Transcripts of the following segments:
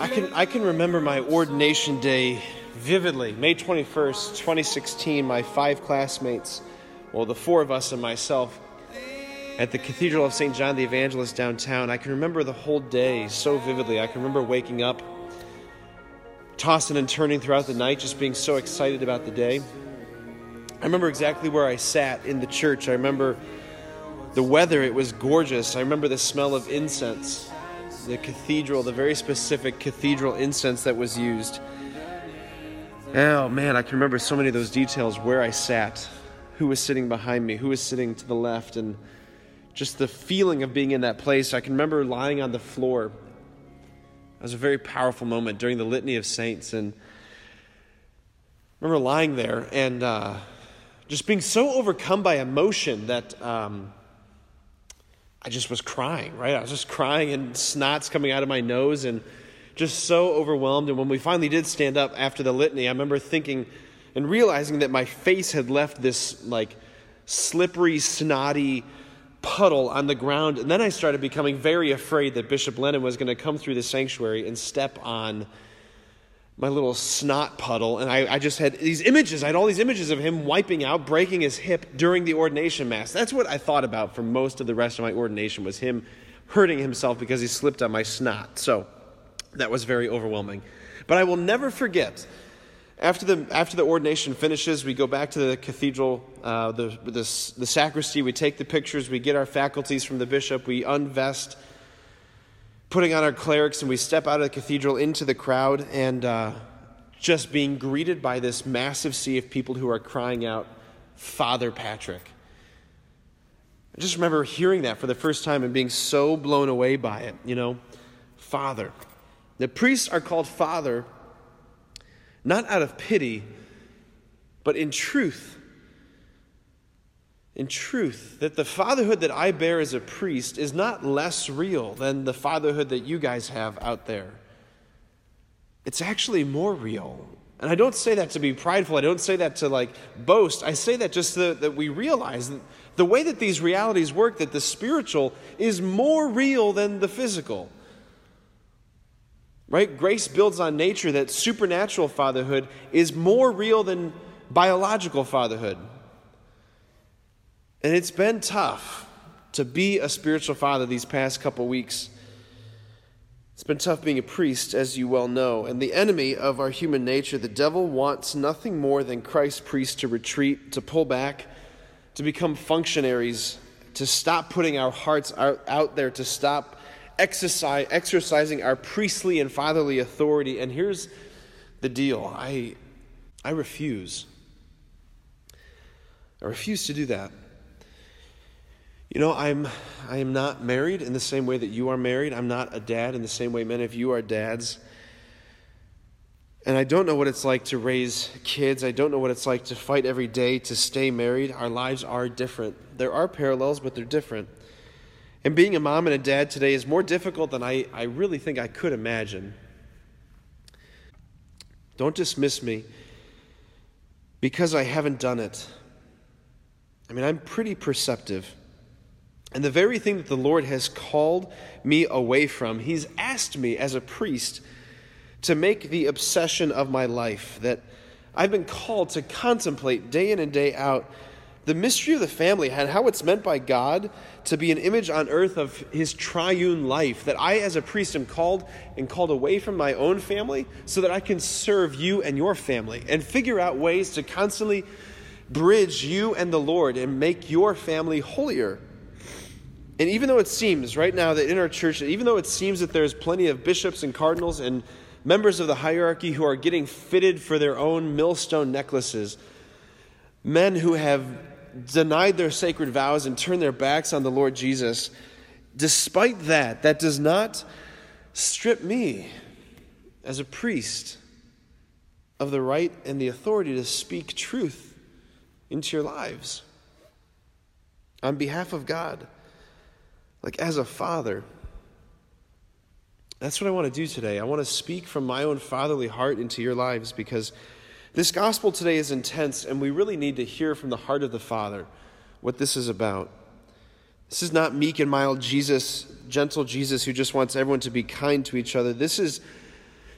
I can I can remember my ordination day vividly. May 21st, 2016, my five classmates, well the four of us and myself at the Cathedral of St. John the Evangelist downtown. I can remember the whole day so vividly. I can remember waking up, tossing and turning throughout the night, just being so excited about the day. I remember exactly where I sat in the church. I remember the weather, it was gorgeous. I remember the smell of incense, the cathedral, the very specific cathedral incense that was used. Oh man, I can remember so many of those details where I sat, who was sitting behind me, who was sitting to the left, and just the feeling of being in that place. I can remember lying on the floor. It was a very powerful moment during the Litany of Saints. And I remember lying there and uh, just being so overcome by emotion that um, I just was crying, right? I was just crying and snots coming out of my nose and just so overwhelmed. And when we finally did stand up after the litany, I remember thinking and realizing that my face had left this like slippery, snotty, puddle on the ground. And then I started becoming very afraid that Bishop Lennon was going to come through the sanctuary and step on my little snot puddle. And I, I, just had these images. I had all these images of him wiping out, breaking his hip during the ordination mass. That's what I thought about for most of the rest of my ordination was him hurting himself because he slipped on my snot. So that was very overwhelming. But I will never forget after the, after the ordination finishes, we go back to the cathedral, uh, the, the, the sacristy, we take the pictures, we get our faculties from the bishop, we unvest, putting on our clerics, and we step out of the cathedral into the crowd and uh, just being greeted by this massive sea of people who are crying out, Father Patrick. I just remember hearing that for the first time and being so blown away by it, you know, Father. The priests are called Father not out of pity, but in truth. In truth, that the fatherhood that I bear as a priest is not less real than the fatherhood that you guys have out there. It's actually more real. And I don't say that to be prideful. I don't say that to like boast. I say that just so that we realize that the way that these realities work, that the spiritual is more real than the physical. Right? Grace builds on nature that supernatural fatherhood is more real than biological fatherhood. And it's been tough to be a spiritual father these past couple weeks. It's been tough being a priest, as you well know. And the enemy of our human nature, the devil, wants nothing more than Christ's priests to retreat, to pull back, to become functionaries, to stop putting our hearts out, out there, to stop exercise, exercising our priestly and fatherly authority. And here's the deal I, I refuse. I refuse to do that. You know, I'm, I am not married in the same way that you are married. I'm not a dad in the same way many of you are dads. And I don't know what it's like to raise kids. I don't know what it's like to fight every day to stay married. Our lives are different. There are parallels, but they're different. And being a mom and a dad today is more difficult than I, I really think I could imagine. Don't dismiss me because I haven't done it. I mean, I'm pretty perceptive. And the very thing that the Lord has called me away from, He's asked me as a priest to make the obsession of my life, that I've been called to contemplate day in and day out the mystery of the family and how it's meant by God to be an image on earth of his triune life. That I, as a priest, am called and called away from my own family so that I can serve you and your family and figure out ways to constantly bridge you and the Lord and make your family holier. And even though it seems right now that in our church, even though it seems that there's plenty of bishops and cardinals and members of the hierarchy who are getting fitted for their own millstone necklaces, men who have denied their sacred vows and turned their backs on the Lord Jesus, despite that, that does not strip me as a priest of the right and the authority to speak truth into your lives. On behalf of God, like as a father. That's what I want to do today. I want to speak from my own fatherly heart into your lives because this gospel today is intense, and we really need to hear from the heart of the Father what this is about. This is not meek and mild Jesus, gentle Jesus who just wants everyone to be kind to each other. This is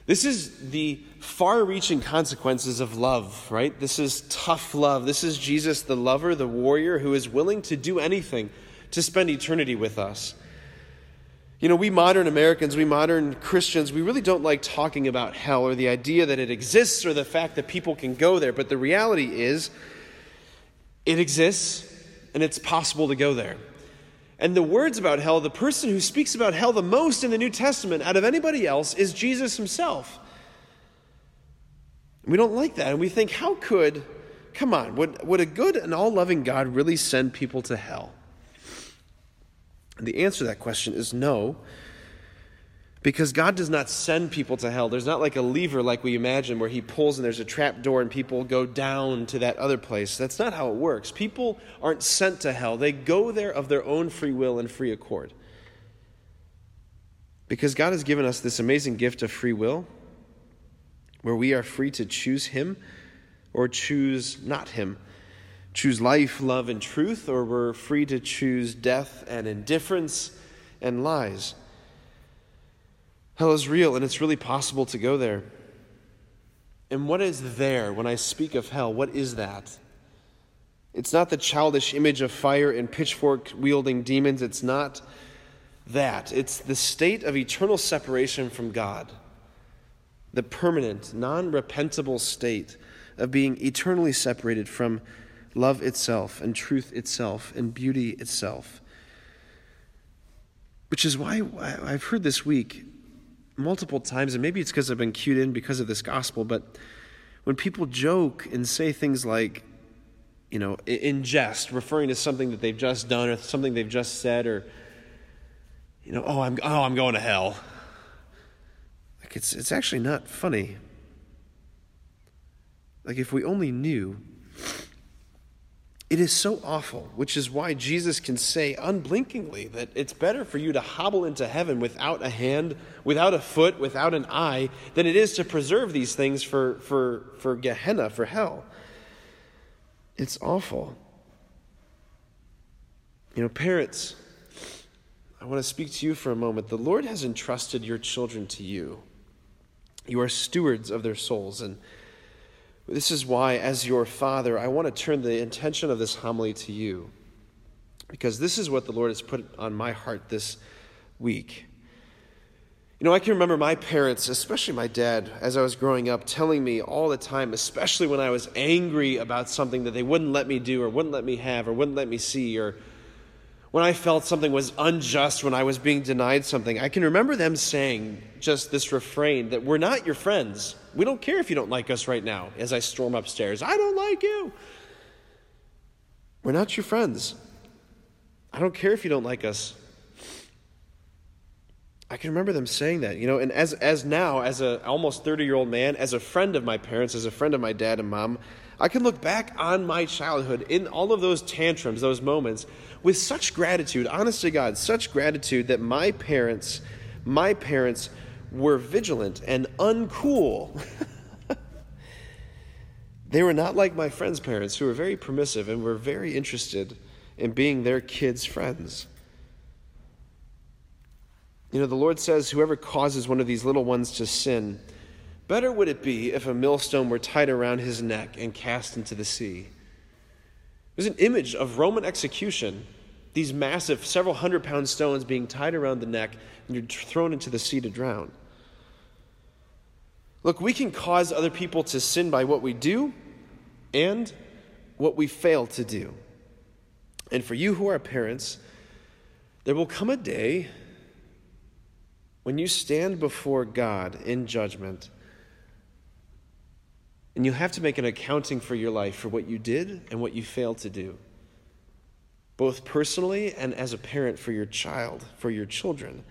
This is the far reaching consequences of love, right? This is tough love. This is Jesus, the lover, the warrior, who is willing to do anything to spend eternity with us. You know, we modern Americans, we modern Christians, we really don't like talking about hell or the idea that it exists or the fact that people can go there. But the reality is, it exists and it's possible to go there. And the words about hell, the person who speaks about hell the most in the New Testament out of anybody else is Jesus himself. We don't like that. And we think, how could, come on, would, would a good and all loving God really send people to hell? And the answer to that question is no, because God does not send people to hell. There's not like a lever like we imagine where he pulls and there's a trap door and people go down to that other place. That's not how it works. People aren't sent to hell, they go there of their own free will and free accord. Because God has given us this amazing gift of free will where we are free to choose him or choose not him choose life, love, and truth, or we're free to choose death and indifference and lies. Hell is real, and it's really possible to go there. And what is there when I speak of hell? What is that? It's not the childish image of fire and pitchfork wielding demons. It's not that. It's the state of eternal separation from God, the permanent, non repentable state of being eternally separated from love itself and truth itself and beauty itself. Which is why I've heard this week multiple times, and maybe it's because I've been cued in because of this gospel, but when people joke and say things like, you know, in jest, referring to something that they've just done or something they've just said, or, you know, oh, I'm, oh, I'm going to hell. Like, it's, it's actually not funny. Like, if we only knew it is so awful, which is why Jesus can say unblinkingly that it's better for you to hobble into heaven without a hand, without a foot, without an eye, than it is to preserve these things for, for, for Gehenna, for hell. It's awful. You know, parents, I want to speak to you for a moment. The Lord has entrusted your children to you. You are stewards of their souls. And this is why, as your father, I want to turn the intention of this homily to you, because this is what the Lord has put on my heart this week. You know, I can remember my parents, especially my dad, as I was growing up, telling me all the time, especially when I was angry about something that they wouldn't let me do or wouldn't let me have or wouldn't let me see or when I felt something was unjust, when I was being denied something, I can remember them saying just this refrain that we're not your friends. We don't care if you don't like us right now as I storm upstairs. I don't like you. We're not your friends. I don't care if you don't like us. I can remember them saying that, you know, and as, as now, as a almost 30 year old man, as a friend of my parents, as a friend of my dad and mom, I can look back on my childhood in all of those tantrums, those moments, with such gratitude, honest to God, such gratitude that my parents, my parents were vigilant and uncool. they were not like my friends' parents, who were very permissive and were very interested in being their kids' friends. You know, the Lord says, Whoever causes one of these little ones to sin, better would it be if a millstone were tied around his neck and cast into the sea. There's an image of Roman execution, these massive, several hundred pound stones being tied around the neck and you're thrown into the sea to drown. Look, we can cause other people to sin by what we do and what we fail to do. And for you who are parents, there will come a day when you stand before God in judgment and you have to make an accounting for your life for what you did and what you failed to do, both personally and as a parent for your child, for your children.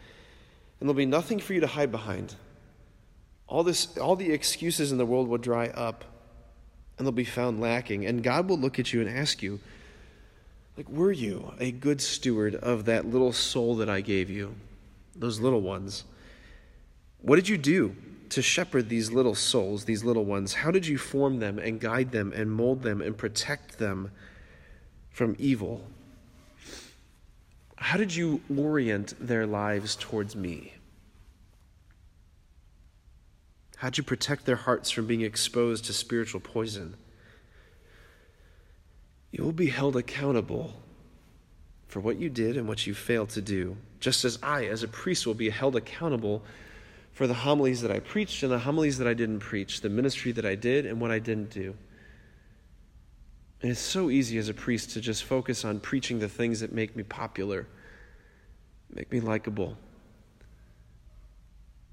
And there'll be nothing for you to hide behind. All, this, all the excuses in the world will dry up and they'll be found lacking. And God will look at you and ask you, like, were you a good steward of that little soul that I gave you, those little ones? What did you do? To shepherd these little souls, these little ones? How did you form them and guide them and mold them and protect them from evil? How did you orient their lives towards me? How'd you protect their hearts from being exposed to spiritual poison? You will be held accountable for what you did and what you failed to do, just as I, as a priest, will be held accountable for the homilies that I preached and the homilies that I didn't preach, the ministry that I did and what I didn't do. And it's so easy as a priest to just focus on preaching the things that make me popular, make me likable.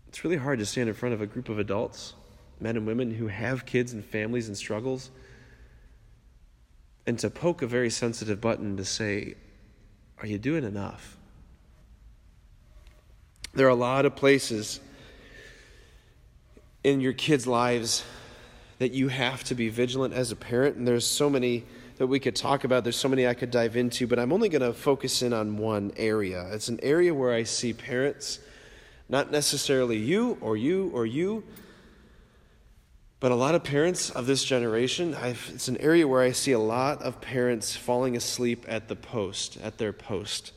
It's really hard to stand in front of a group of adults, men and women who have kids and families and struggles, and to poke a very sensitive button to say, Are you doing enough? There are a lot of places in your kids' lives that you have to be vigilant as a parent, and there's so many that we could talk about. There's so many I could dive into, but I'm only going to focus in on one area. It's an area where I see parents, not necessarily you or you or you, but a lot of parents of this generation. I've, it's an area where I see a lot of parents falling asleep at the post, at their post,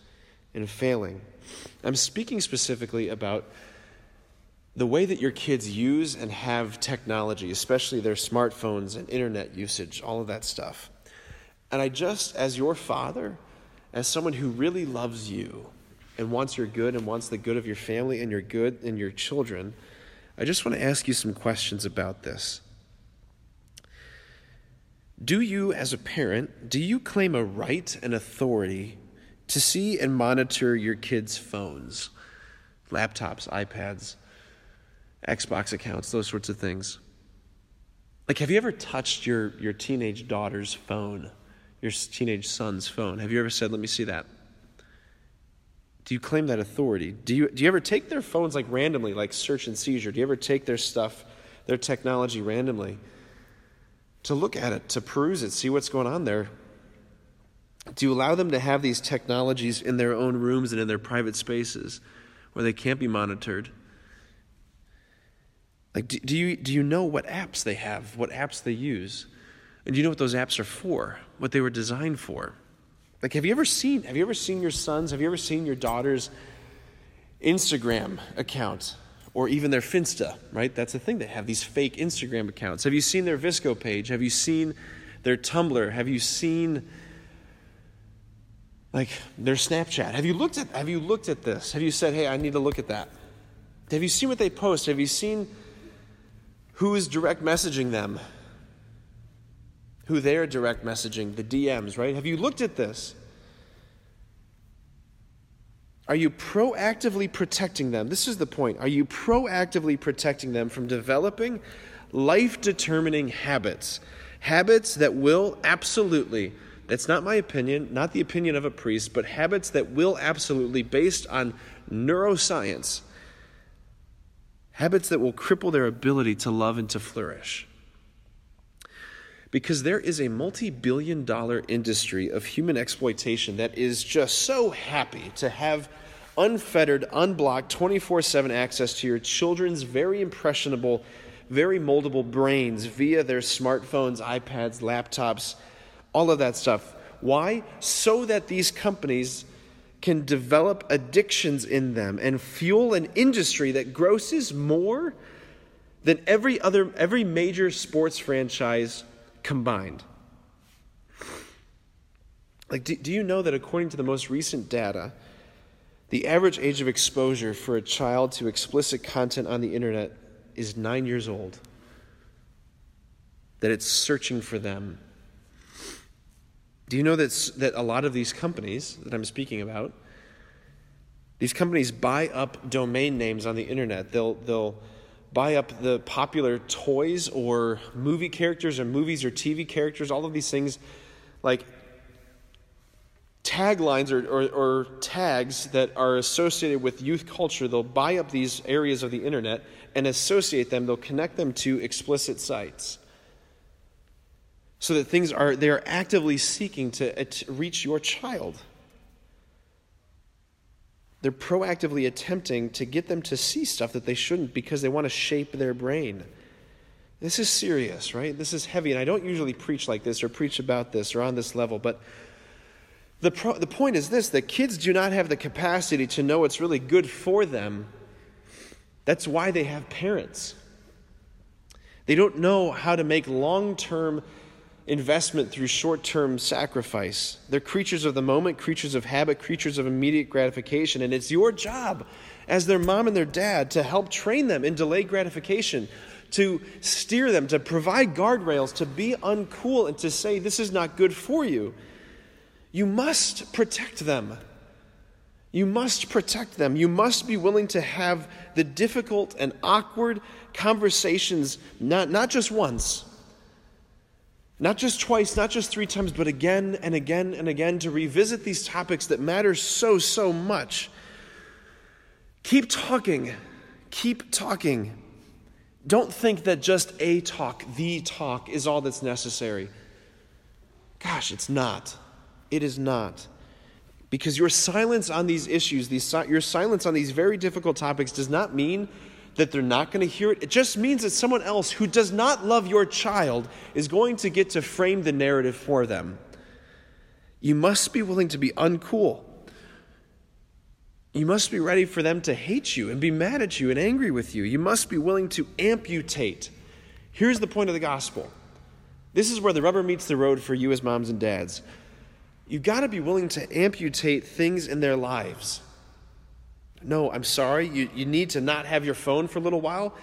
and failing. I'm speaking specifically about the way that your kids use and have technology, especially their smartphones and internet usage, all of that stuff. And I just, as your father, as someone who really loves you and wants your good and wants the good of your family and your good and your children, I just want to ask you some questions about this. Do you, as a parent, do you claim a right and authority to see and monitor your kids' phones, laptops, iPads? Xbox accounts, those sorts of things. Like, have you ever touched your, your teenage daughter's phone, your teenage son's phone? Have you ever said, let me see that? Do you claim that authority? Do you, do you ever take their phones like randomly, like search and seizure? Do you ever take their stuff, their technology randomly to look at it, to peruse it, see what's going on there? Do you allow them to have these technologies in their own rooms and in their private spaces where they can't be monitored? Like, do, do, you, do you know what apps they have, what apps they use? And do you know what those apps are for, what they were designed for? Like, have you ever seen, have you ever seen your sons, have you ever seen your daughter's Instagram account? Or even their Finsta, right? That's the thing. They have these fake Instagram accounts. Have you seen their VSCO page? Have you seen their Tumblr? Have you seen like their Snapchat? Have you looked at have you looked at this? Have you said, "Hey, I need to look at that"? Have you seen what they post? Have you seen who is direct messaging them? Who they're direct messaging, the DMs, right? Have you looked at this? Are you proactively protecting them? This is the point. Are you proactively protecting them from developing life determining habits? Habits that will absolutely, that's not my opinion, not the opinion of a priest, but habits that will absolutely, based on neuroscience, habits that will cripple their ability to love and to flourish. Because there is a multi billion dollar industry of human exploitation that is just so happy to have unfettered, unblocked, 24 7 access to your children's very impressionable, very moldable brains via their smartphones, iPads, laptops, all of that stuff. Why? So that these companies can develop addictions in them and fuel an industry that grosses more than every other every major sports franchise combined. Like do, do you know that according to the most recent data, the average age of exposure for a child to explicit content on the internet is 9 years old? That it's searching for them do you know that, that a lot of these companies that I'm speaking about, these companies buy up domain names on the internet. They'll, they'll buy up the popular toys or movie characters or movies or TV characters, all of these things like taglines or, or, or, tags that are associated with youth culture. They'll buy up these areas of the internet and associate them, they'll connect them to explicit sites so that things are they are actively seeking to, reach your child. They're proactively attempting to get them to see stuff that they shouldn't because they want to shape their brain. This is serious right? This is heavy and i don't usually preach like this or preach about this or on this level but the, pro- the point is this that kids do not have the capacity to know what's really good for them. That's why they have parents. They don't know how to make long term investment through short term sacrifice. They're creatures of the moment, creatures of habit, creatures of immediate gratification. And it's your job as their mom and their dad to help train them in delayed gratification, to steer them, to provide guardrails, to be uncool, and to say, This is not good for you. You must protect them. You must protect them. You must be willing to have the difficult and awkward conversations, not, not just once, not just twice, not just three times, but again and again and again to revisit these topics that matter so, so much. Keep talking. Keep talking. Don't think that just a talk, the talk, is all that's necessary. Gosh, it's not. It is not. Because your silence on these issues, these, your silence on these very difficult topics, does not mean that they're not going to hear it. It just means that someone else who does not love your child is going to get to frame the narrative for them. You must be willing to be uncool. You must be ready for them to hate you and be mad at you and angry with you. You must be willing to amputate. Here's the point of the gospel this is where the rubber meets the road for you as moms and dads. You've got to be willing to amputate things in their lives. No, I'm sorry. You, you need to not have your phone for a little while.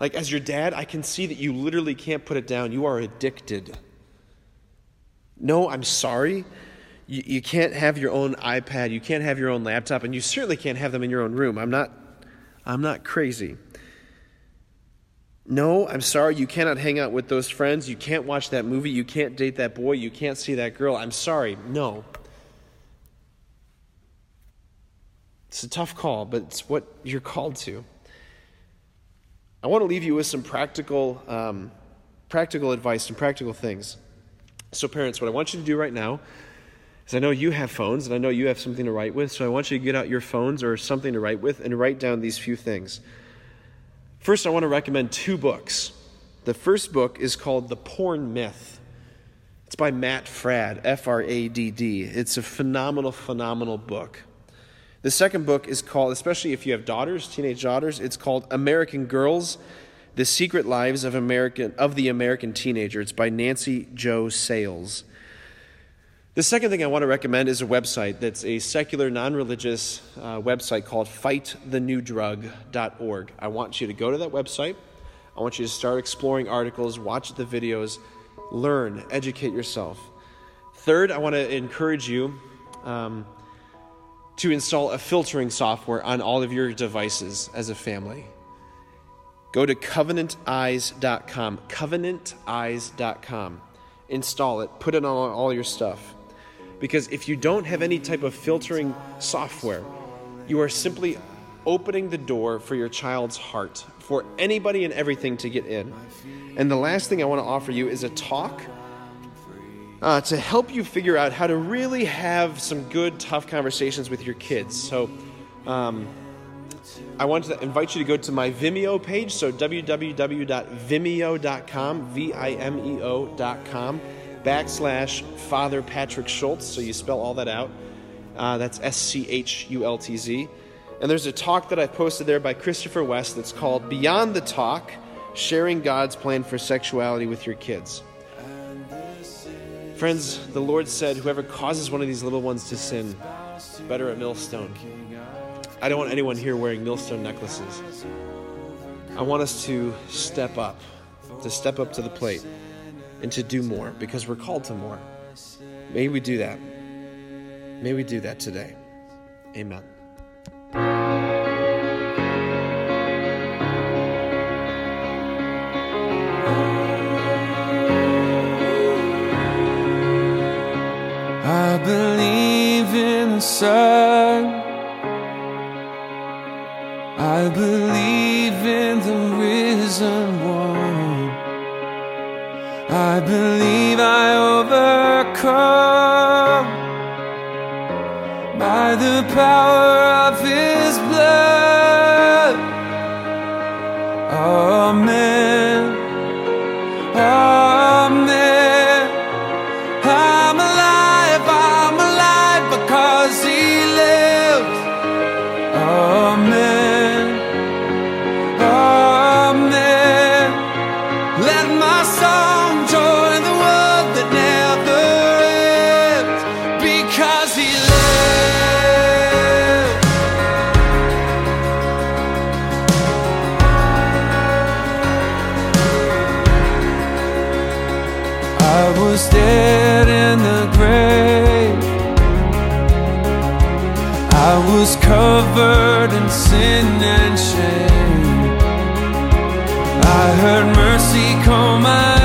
Like, as your dad, I can see that you literally can't put it down. You are addicted. No, I'm sorry. You, you can't have your own iPad. You can't have your own laptop. And you certainly can't have them in your own room. I'm not, I'm not crazy. No, I'm sorry, you cannot hang out with those friends. You can't watch that movie. You can't date that boy. You can't see that girl. I'm sorry. No. It's a tough call, but it's what you're called to. I want to leave you with some practical, um, practical advice, some practical things. So, parents, what I want you to do right now is I know you have phones and I know you have something to write with, so I want you to get out your phones or something to write with and write down these few things. First, I want to recommend two books. The first book is called The Porn Myth. It's by Matt Fradd, F R A D D. It's a phenomenal, phenomenal book. The second book is called, especially if you have daughters, teenage daughters, it's called American Girls: The Secret Lives of American of the American Teenager. It's by Nancy Jo Sales. The second thing I want to recommend is a website that's a secular, non religious uh, website called fightthenewdrug.org. I want you to go to that website. I want you to start exploring articles, watch the videos, learn, educate yourself. Third, I want to encourage you um, to install a filtering software on all of your devices as a family. Go to covenanteyes.com, covenanteyes.com. Install it, put it on all your stuff. Because if you don't have any type of filtering software, you are simply opening the door for your child's heart, for anybody and everything to get in. And the last thing I want to offer you is a talk uh, to help you figure out how to really have some good, tough conversations with your kids. So, um, I want to invite you to go to my Vimeo page, so www.vimeo.com, V I M E O.com backslash Father Patrick Schultz. So you spell all that out. Uh, that's S C H U L T Z. And there's a talk that I posted there by Christopher West that's called Beyond the Talk Sharing God's Plan for Sexuality with Your Kids. Friends, the Lord said, Whoever causes one of these little ones to sin, better a millstone. I don't want anyone here wearing millstone necklaces. I want us to step up, to step up to the plate and to do more because we're called to more. May we do that. May we do that today. Amen. Sun. I believe in the risen one. I believe I overcome by the power I was covered in sin and shame. I heard mercy call my